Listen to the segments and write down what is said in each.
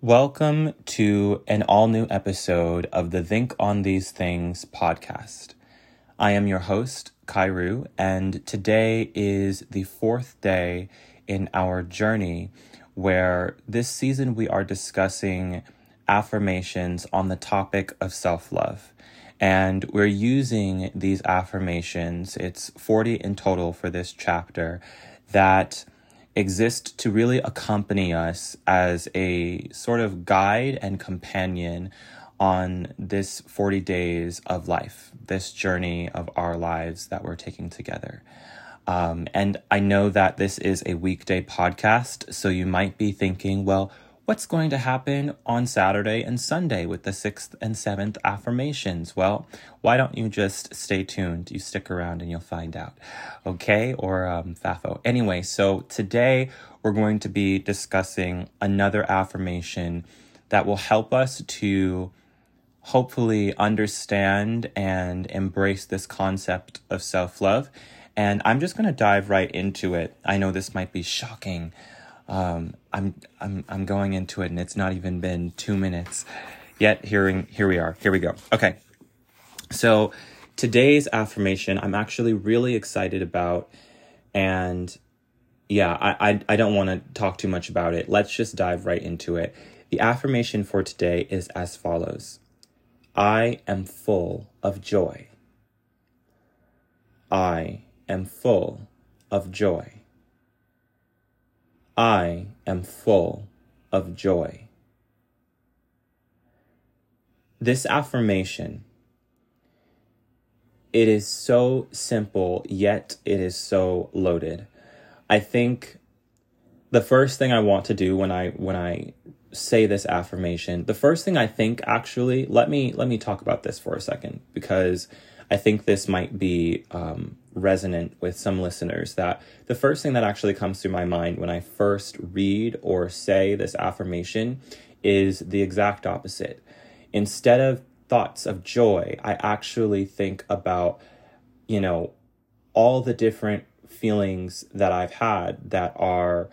Welcome to an all new episode of the Think on These Things podcast. I am your host, KIRU, and today is the fourth day in our journey where this season we are discussing affirmations on the topic of self love. And we're using these affirmations, it's 40 in total for this chapter, that exist to really accompany us as a sort of guide and companion on this 40 days of life, this journey of our lives that we're taking together. Um, and I know that this is a weekday podcast, so you might be thinking, well, what's going to happen on Saturday and Sunday with the sixth and seventh affirmations? Well, why don't you just stay tuned? You stick around and you'll find out. Okay, or um, FAFO. Anyway, so today we're going to be discussing another affirmation that will help us to hopefully understand and embrace this concept of self love. And I'm just going to dive right into it. I know this might be shocking um, I'm I'm I'm going into it, and it's not even been two minutes yet. Hearing here we are. Here we go. Okay, so today's affirmation I'm actually really excited about, and yeah, I I, I don't want to talk too much about it. Let's just dive right into it. The affirmation for today is as follows: I am full of joy. I am full of joy. I am full of joy. This affirmation, it is so simple, yet it is so loaded. I think the first thing I want to do when I when I say this affirmation, the first thing I think actually, let me let me talk about this for a second because I think this might be um, resonant with some listeners that the first thing that actually comes to my mind when I first read or say this affirmation is the exact opposite. Instead of thoughts of joy, I actually think about, you know, all the different feelings that I've had that are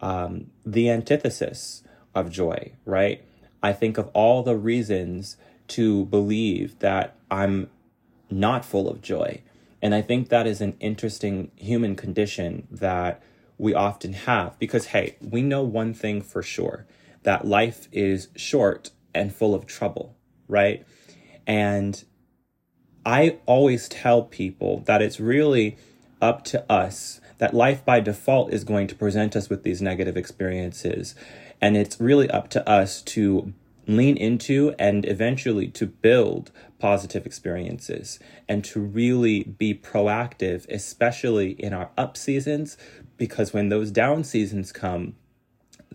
um, the antithesis of joy, right? I think of all the reasons to believe that I'm not full of joy. And I think that is an interesting human condition that we often have because, hey, we know one thing for sure that life is short and full of trouble, right? And I always tell people that it's really up to us, that life by default is going to present us with these negative experiences. And it's really up to us to lean into and eventually to build positive experiences and to really be proactive, especially in our up seasons, because when those down seasons come,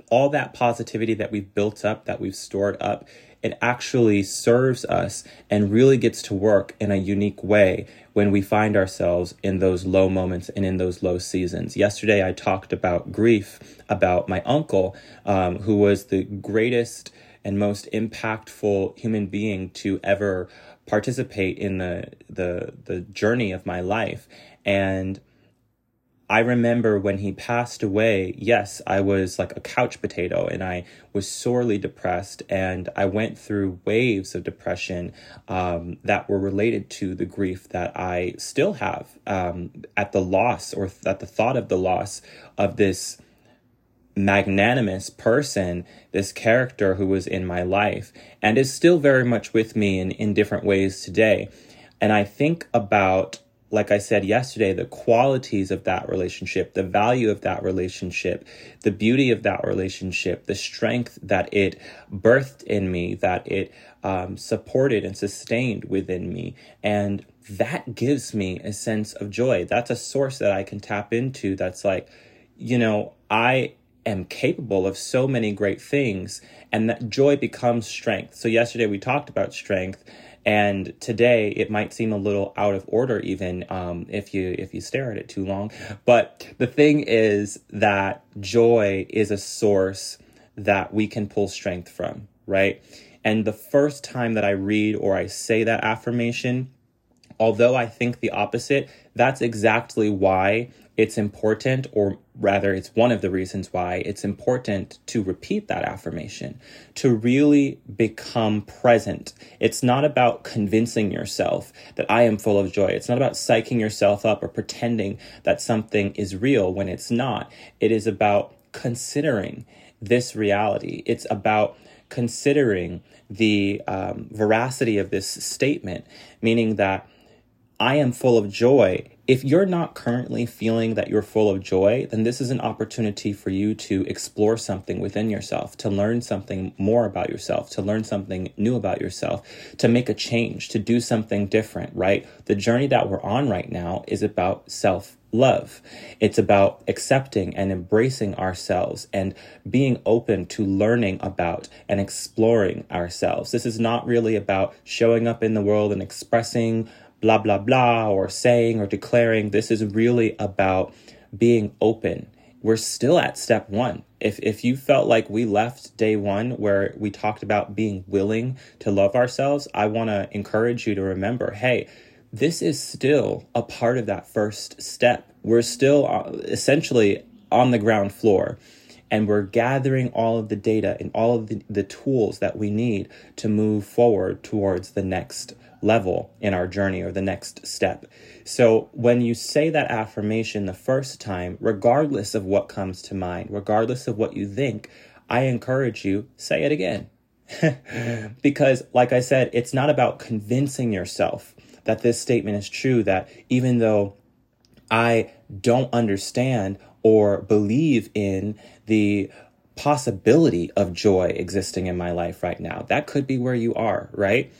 all that positivity that we've built up, that we've stored up, it actually serves us and really gets to work in a unique way when we find ourselves in those low moments and in those low seasons. Yesterday, I talked about grief, about my uncle, um, who was the greatest and most impactful human being to ever participate in the the the journey of my life and I remember when he passed away, yes, I was like a couch potato and I was sorely depressed. And I went through waves of depression um, that were related to the grief that I still have um, at the loss or at the thought of the loss of this magnanimous person, this character who was in my life and is still very much with me in, in different ways today. And I think about, like I said yesterday, the qualities of that relationship, the value of that relationship, the beauty of that relationship, the strength that it birthed in me, that it um, supported and sustained within me. And that gives me a sense of joy. That's a source that I can tap into that's like, you know, I am capable of so many great things and that joy becomes strength. So yesterday we talked about strength and today it might seem a little out of order even um, if you if you stare at it too long but the thing is that joy is a source that we can pull strength from right and the first time that i read or i say that affirmation although I think the opposite, that's exactly why it's important, or rather, it's one of the reasons why it's important to repeat that affirmation, to really become present. It's not about convincing yourself that I am full of joy. It's not about psyching yourself up or pretending that something is real when it's not. It is about considering this reality. It's about considering the um, veracity of this statement, meaning that I am full of joy. If you're not currently feeling that you're full of joy, then this is an opportunity for you to explore something within yourself, to learn something more about yourself, to learn something new about yourself, to make a change, to do something different, right? The journey that we're on right now is about self love. It's about accepting and embracing ourselves and being open to learning about and exploring ourselves. This is not really about showing up in the world and expressing blah, blah, blah, or saying or declaring. This is really about being open. We're still at step one. If, if you felt like we left day one where we talked about being willing to love ourselves, I want to encourage you to remember hey, this is still a part of that first step. We're still uh, essentially on the ground floor and we're gathering all of the data and all of the, the tools that we need to move forward towards the next level in our journey or the next step. So when you say that affirmation the first time, regardless of what comes to mind, regardless of what you think, I encourage you, say it again. because, like I said, it's not about convincing yourself that this statement is true, that even though I don't understand or believe in the possibility of joy existing in my life right now, that could be where you are, right?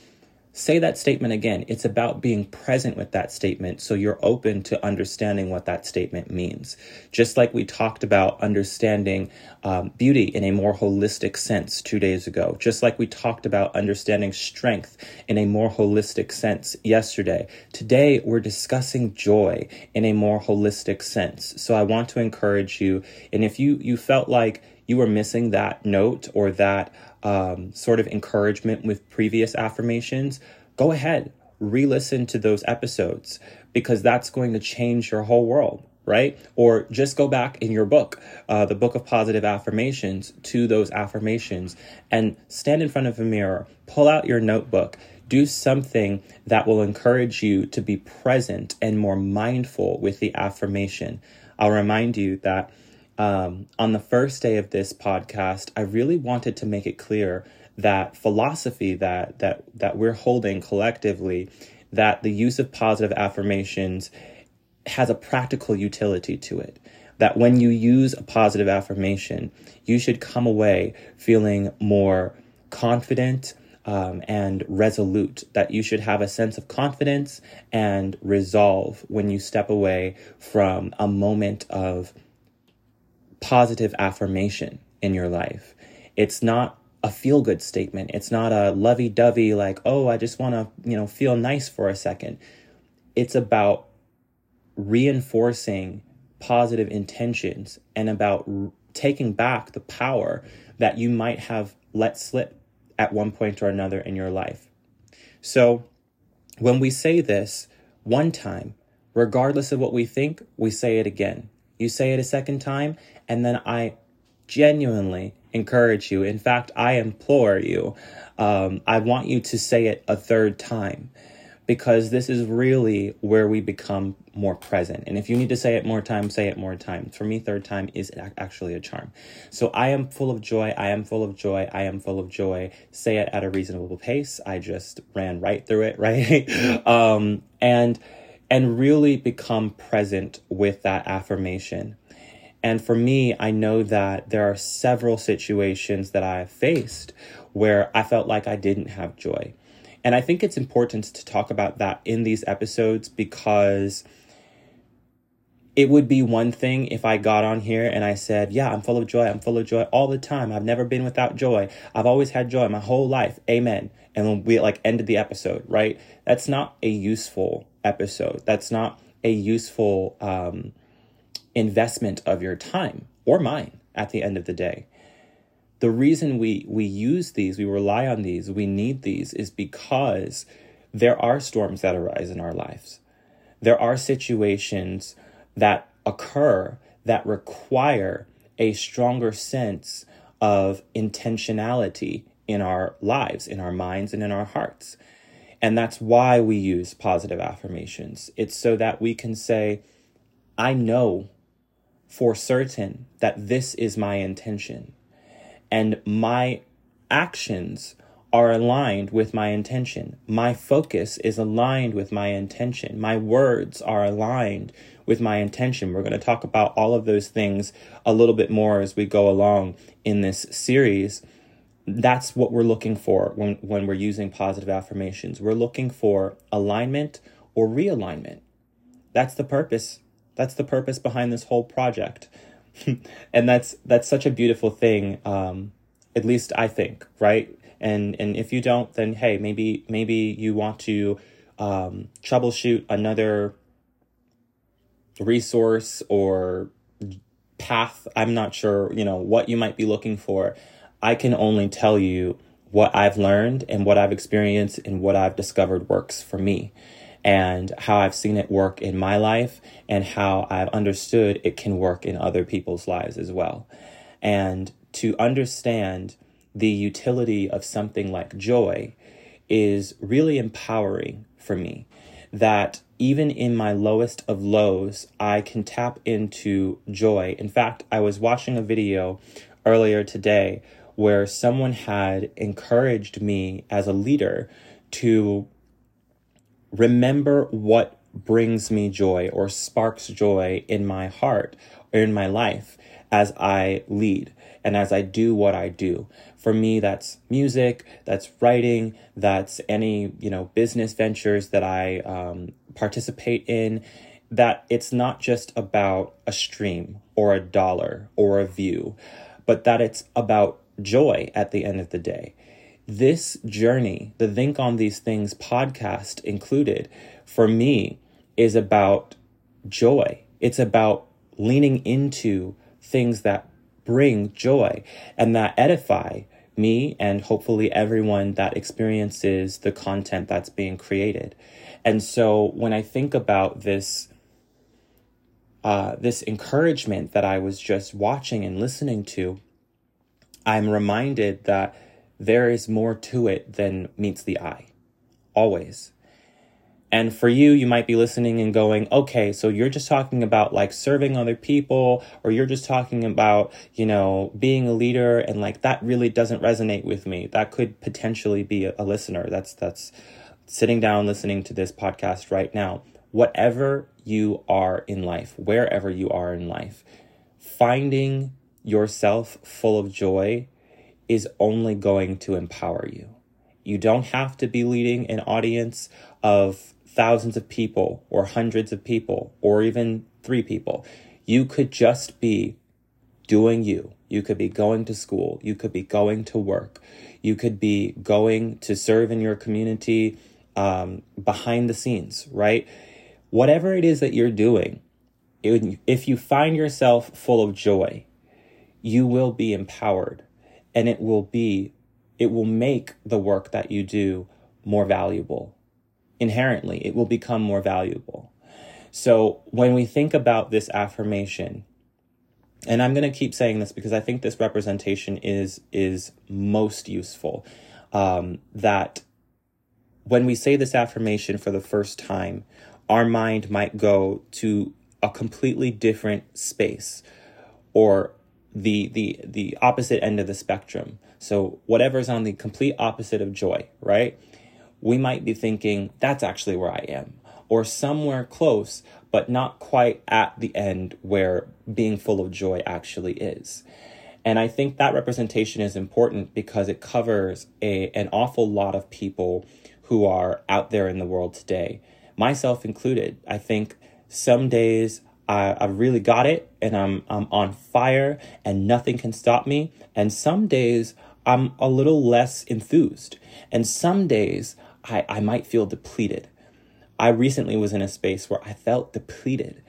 Say that statement again. It's about being present with that statement so you're open to understanding what that statement means. Just like we talked about understanding um, beauty in a more holistic sense two days ago, just like we talked about understanding strength in a more holistic sense yesterday. Today, we're discussing joy in a more holistic sense. So I want to encourage you, and if you, you felt like you were missing that note or that um, sort of encouragement with previous affirmations, go ahead, re listen to those episodes because that's going to change your whole world, right? Or just go back in your book, uh, the book of positive affirmations, to those affirmations and stand in front of a mirror, pull out your notebook. Do something that will encourage you to be present and more mindful with the affirmation. I'll remind you that um, on the first day of this podcast, I really wanted to make it clear that philosophy that that that we're holding collectively, that the use of positive affirmations has a practical utility to it. That when you use a positive affirmation, you should come away feeling more confident um, and resolute. That you should have a sense of confidence and resolve when you step away from a moment of positive affirmation in your life. It's not a feel good statement. It's not a lovey dovey, like, oh, I just want to, you know, feel nice for a second. It's about reinforcing positive intentions and about r- taking back the power that you might have let slip at one point or another in your life. So when we say this one time, regardless of what we think, we say it again. You say it a second time, and then I genuinely encourage you. In fact, I implore you. Um, I want you to say it a third time because this is really where we become more present. And if you need to say it more times, say it more times. For me, third time is actually a charm. So I am full of joy. I am full of joy. I am full of joy. Say it at a reasonable pace. I just ran right through it, right? um, and and really become present with that affirmation. And for me, I know that there are several situations that I have faced where I felt like I didn't have joy. And I think it's important to talk about that in these episodes because it would be one thing if I got on here and I said, Yeah, I'm full of joy. I'm full of joy all the time. I've never been without joy. I've always had joy my whole life. Amen. And we like ended the episode, right? That's not a useful episode. That's not a useful um, investment of your time or mine at the end of the day. The reason we we use these, we rely on these, we need these is because there are storms that arise in our lives. There are situations that occur that require a stronger sense of intentionality in our lives, in our minds, and in our hearts. And that's why we use positive affirmations. It's so that we can say, I know for certain that this is my intention, and my actions are aligned with my intention. My focus is aligned with my intention. My words are aligned with my intention. We're going to talk about all of those things a little bit more as we go along in this series. That's what we're looking for when, when we're using positive affirmations. We're looking for alignment or realignment. That's the purpose. That's the purpose behind this whole project. and that's that's such a beautiful thing. Um, at least I think, right? And and if you don't, then hey, maybe maybe you want to um, troubleshoot another resource or path. I'm not sure, you know, what you might be looking for. I can only tell you what I've learned and what I've experienced and what I've discovered works for me and how I've seen it work in my life and how I've understood it can work in other people's lives as well. And to understand the utility of something like joy is really empowering for me that even in my lowest of lows, I can tap into joy. In fact, I was watching a video earlier today where someone had encouraged me as a leader to remember what brings me joy or sparks joy in my heart or in my life as I lead and as I do what I do. For me, that's music, that's writing, that's any, you know, business ventures that I um, participate in. That it's not just about a stream or a dollar or a view, but that it's about joy at the end of the day. This journey, the Think on These Things podcast included, for me, is about joy. It's about leaning into things that bring joy and that edify me and hopefully everyone that experiences the content that's being created. And so when I think about this, uh, this encouragement that I was just watching and listening to, I'm reminded that there is more to it than meets the eye. Always. And for you, you might be listening and going, okay, so you're just talking about like serving other people, or you're just talking about, you know, being a leader, and like that really doesn't resonate with me. That could potentially be a, a listener. That's, that's sitting down listening to this podcast right now. Whatever you are in life, wherever you are in life, finding yourself full of joy is only going to empower you. You don't have to be leading an audience of thousands of people or hundreds of people or even three people. You could just be doing you. You could be going to school. You could be going to work. You could be going to serve in your community um, behind the scenes, right? Whatever it is that you're doing, it, if you find yourself full of joy, you will be empowered and it will be, it will make the work that you do more valuable inherently, it will become more valuable. So when we think about this affirmation, and I'm going to keep saying this because I think this representation is is most useful. Um, that when we say this affirmation for the first time, our mind might go to a completely different space, or the the the opposite end of the spectrum. So whatever's on the complete opposite of joy, right? we might be thinking, that's actually where I am, or somewhere close, but not quite at the end where being full of joy actually is. And I think that representation is important because it covers a, an awful lot of people who are out there in the world today, myself included. I think some days I, I really got it and I'm, I'm on fire and nothing can stop me. And some days I'm a little less enthused. And some days I, I might feel depleted. I recently was in a space where I felt depleted.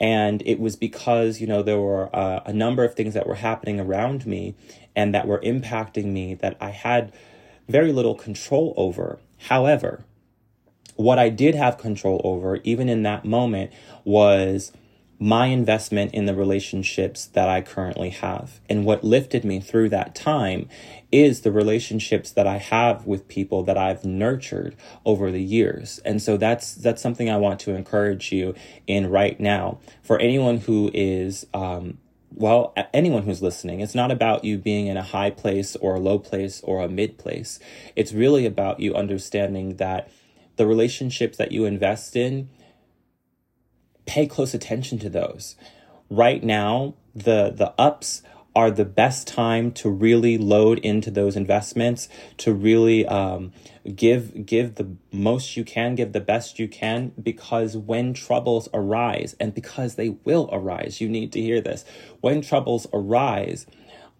And it was because, you know, there were uh, a number of things that were happening around me and that were impacting me that I had very little control over. However, what I did have control over, even in that moment, was my investment in the relationships that I currently have. And what lifted me through that time is the relationships that I have with people that I've nurtured over the years. And so that's that's something I want to encourage you in right now. For anyone who is um, well, anyone who's listening, it's not about you being in a high place or a low place or a mid place. It's really about you understanding that the relationships that you invest in pay close attention to those. Right now, the the ups are the best time to really load into those investments to really um, give give the most you can give the best you can because when troubles arise and because they will arise you need to hear this when troubles arise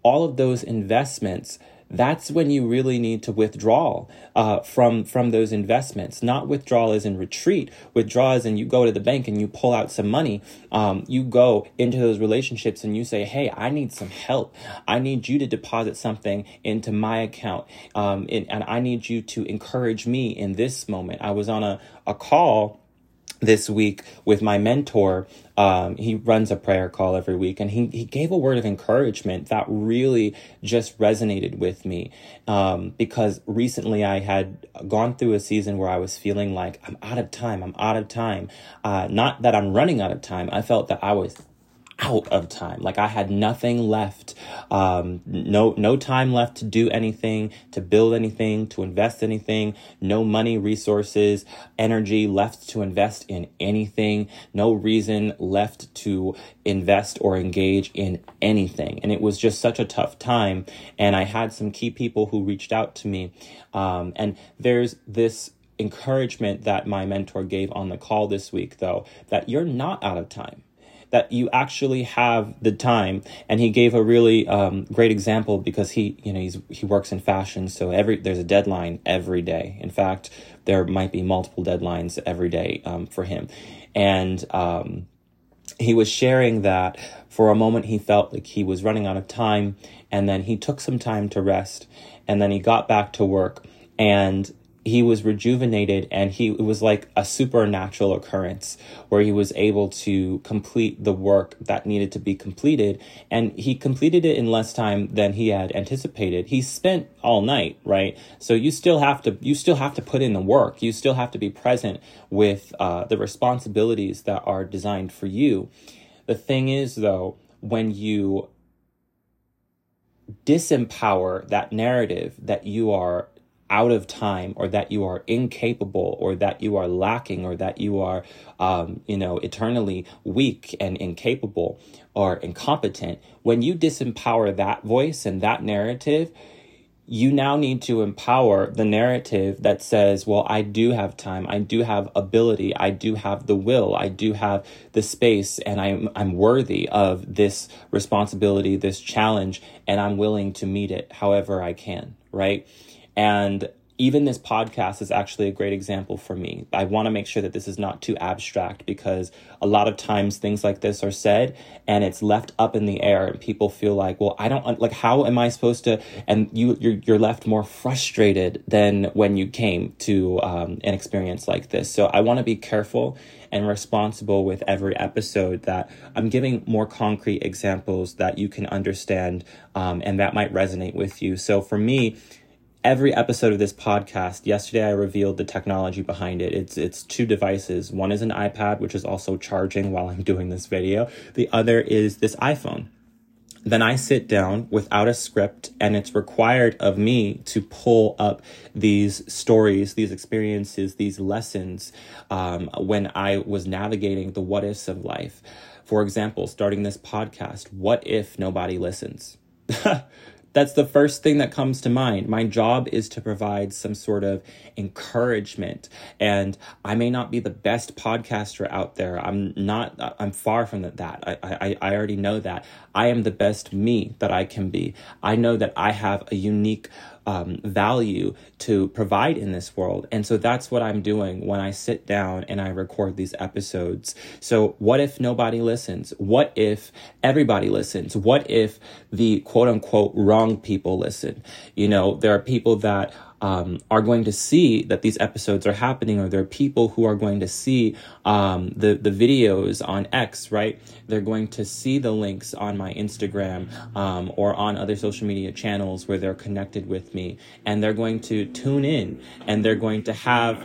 all of those investments that's when you really need to withdraw uh, from from those investments. Not withdrawal as in retreat. Withdraw as in you go to the bank and you pull out some money. Um, you go into those relationships and you say, "Hey, I need some help. I need you to deposit something into my account, um, and, and I need you to encourage me in this moment." I was on a a call this week with my mentor. Um, he runs a prayer call every week, and he, he gave a word of encouragement that really just resonated with me. Um, because recently I had gone through a season where I was feeling like I'm out of time, I'm out of time. Uh, not that I'm running out of time, I felt that I was out of time. Like I had nothing left, um, no no time left to do anything, to build anything, to invest anything. No money, resources, energy left to invest in anything. No reason left to invest or engage in anything. And it was just such a tough time. And I had some key people who reached out to me, um, and there's this encouragement that my mentor gave on the call this week, though, that you're not out of time that you actually have the time. And he gave a really um, great example because he, you know, he's he works in fashion, so every there's a deadline every day. In fact, there might be multiple deadlines every day um, for him, and um, he was sharing that for a moment he felt like he was running out of time, and then he took some time to rest, and then he got back to work. And he was rejuvenated and he it was like a supernatural occurrence where he was able to complete the work that needed to be completed. And he completed it in less time than he had anticipated. He spent all night right? So you still have to you still have to put in the work. You still have to be present with uh, the responsibilities that are designed for you. The thing is though when you disempower that narrative that you are out of time or that you are incapable or that you are lacking or that you are um, you know eternally weak and incapable or incompetent when you disempower that voice and that narrative you now need to empower the narrative that says, well, I do have time. I do have ability. I do have the will. I do have the space and I'm, I'm worthy of this responsibility, this challenge, and I'm willing to meet it however I can. Right. And even this podcast is actually a great example for me. I want to make sure that this is not too abstract because a lot of times things like this are said and it's left up in the air and people feel like, well, I don't like how am I supposed to and you you're, you're left more frustrated than when you came to um, an experience like this. So I want to be careful and responsible with every episode that I'm giving more concrete examples that you can understand um, and that might resonate with you. So for me, every episode of this podcast yesterday i revealed the technology behind it. It's it's two devices. One is an ipad which is also charging while i'm doing this video. The other is this iphone. Then i sit down without a script and it's required of me to pull up these stories these experiences these lessons um, when i was navigating the what ifs of life. For example starting this podcast what if nobody listens that's the first thing that comes to mind. My job is to provide some sort of encouragement. And I may not be the best podcaster out there. I'm not, I'm far from that. I, I, I already know that. I am the best me that I can be. I know that I have a unique um, value to provide in this world. And so that's what I'm doing when I sit down and I record these episodes. So, what if nobody listens? What if everybody listens? What if the quote unquote wrong people listen? You know, there are people that um, are going to see that these episodes are happening, or there are people who are going to see um, the the videos on X, right? They're going to see the links on my Instagram um, or on other social media channels where they're connected with me, and they're going to tune in, and they're going to have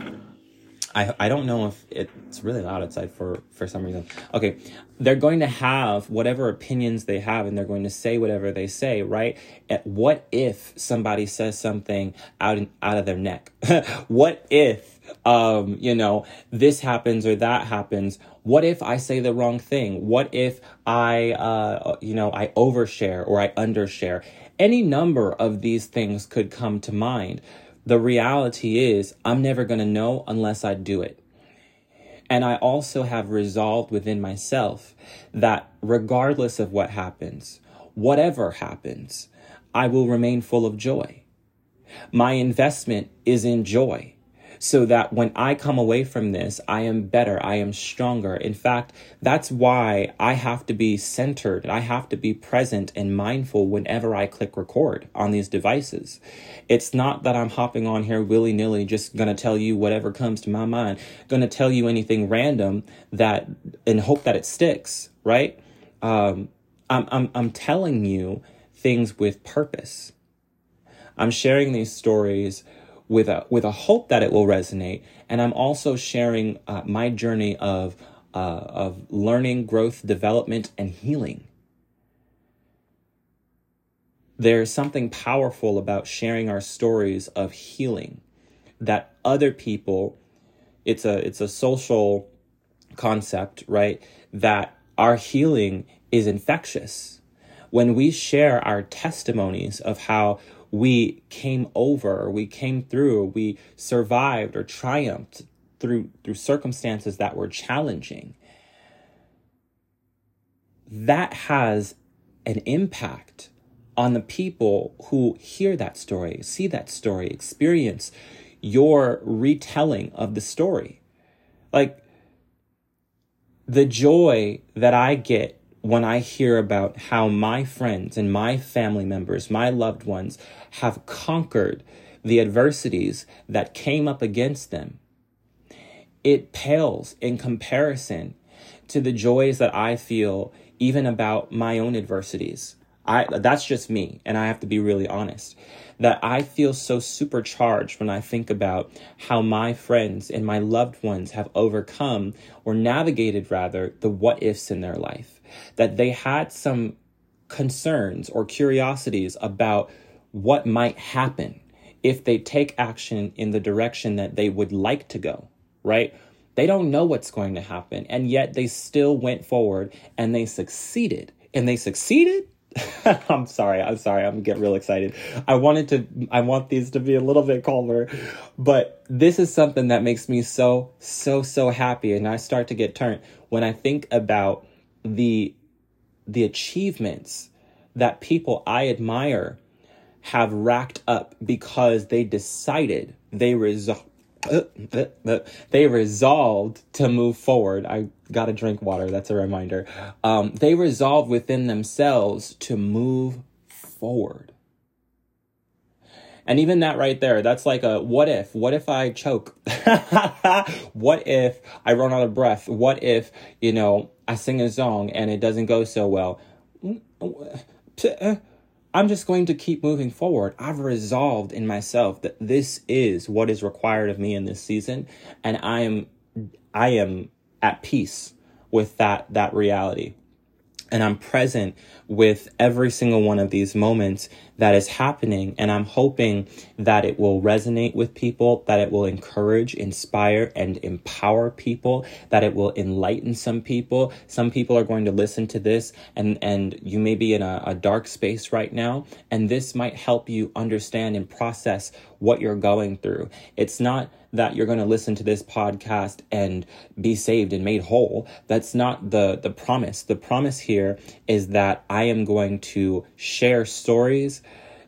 I, I don't know if it's really loud outside for, for some reason. Okay, they're going to have whatever opinions they have and they're going to say whatever they say, right? What if somebody says something out, in, out of their neck? what if, um, you know, this happens or that happens? What if I say the wrong thing? What if I, uh, you know, I overshare or I undershare? Any number of these things could come to mind the reality is, I'm never going to know unless I do it. And I also have resolved within myself that regardless of what happens, whatever happens, I will remain full of joy. My investment is in joy so that when I come away from this, I am better, I am stronger. In fact, that's why I have to be centered, I have to be present and mindful whenever I click record on these devices. It's not that I'm hopping on here willy nilly, just gonna tell you whatever comes to my mind, gonna tell you anything random that, and hope that it sticks, right? Um, I'm, I'm, I'm telling you things with purpose. I'm sharing these stories with a with a hope that it will resonate. And I'm also sharing uh, my journey of uh, of learning, growth, development, and healing. There's something powerful about sharing our stories of healing that other people. It's a it's a social concept, right? That our healing is infectious. When we share our testimonies of how we came over, we came through, we survived or triumphed through through circumstances that were challenging. That has an impact on the people who hear that story, see that story, experience your retelling of the story. Like the joy that I get when I hear about how my friends and my family members, my loved ones, have conquered the adversities that came up against them, it pales in comparison to the joys that I feel even about my own adversities. I that's just me and I have to be really honest that I feel so supercharged when I think about how my friends and my loved ones have overcome or navigated rather the what ifs in their life that they had some concerns or curiosities about what might happen if they take action in the direction that they would like to go, right? They don't know what's going to happen, and yet they still went forward and they succeeded. And they succeeded? I'm sorry, I'm sorry, I'm getting real excited. I wanted to, I want these to be a little bit calmer, but this is something that makes me so, so, so happy. And I start to get turned when I think about the the achievements that people I admire have racked up because they decided they resolved they resolved to move forward. I gotta drink water. That's a reminder. Um, they resolved within themselves to move forward. And even that right there, that's like a what if? What if I choke? what if I run out of breath? What if, you know, I sing a song and it doesn't go so well? I'm just going to keep moving forward. I've resolved in myself that this is what is required of me in this season and I am I am at peace with that that reality and I'm present with every single one of these moments that is happening. And I'm hoping that it will resonate with people, that it will encourage, inspire, and empower people, that it will enlighten some people. Some people are going to listen to this and, and you may be in a, a dark space right now. And this might help you understand and process what you're going through. It's not that you're going to listen to this podcast and be saved and made whole. That's not the the promise. The promise here is that I am going to share stories,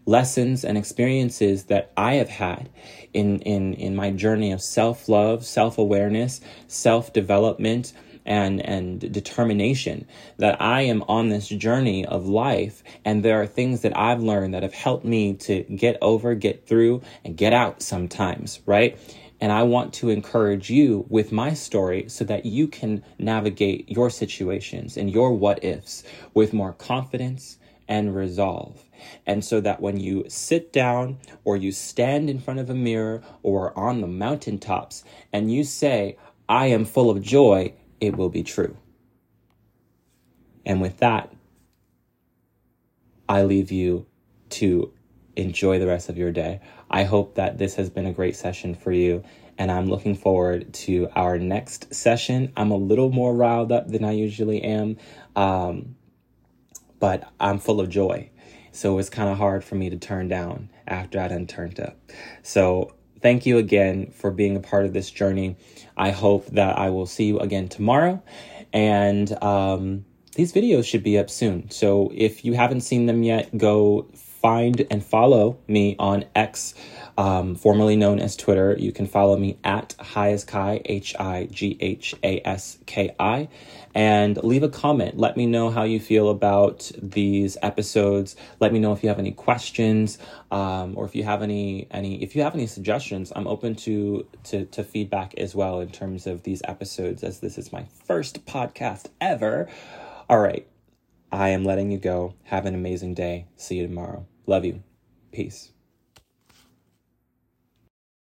lessons and experiences that I have had in in in my journey of self-love, self-awareness, self-development, and and determination that I am on this journey of life and there are things that I've learned that have helped me to get over, get through and get out sometimes, right? And I want to encourage you with my story so that you can navigate your situations and your what ifs with more confidence and resolve. And so that when you sit down or you stand in front of a mirror or on the mountaintops and you say, I am full of joy, it will be true. And with that, I leave you to enjoy the rest of your day. I hope that this has been a great session for you, and I'm looking forward to our next session. I'm a little more riled up than I usually am, um, but I'm full of joy. So it's kind of hard for me to turn down after I done turned up. So thank you again for being a part of this journey. I hope that I will see you again tomorrow. And um, these videos should be up soon. So if you haven't seen them yet, go find and follow me on X, um, formerly known as Twitter. You can follow me at Highaski, H I G H A S K I, and leave a comment. Let me know how you feel about these episodes. Let me know if you have any questions, um, or if you have any any if you have any suggestions. I'm open to to to feedback as well in terms of these episodes, as this is my first podcast ever. All right. I am letting you go. Have an amazing day. See you tomorrow. Love you. Peace.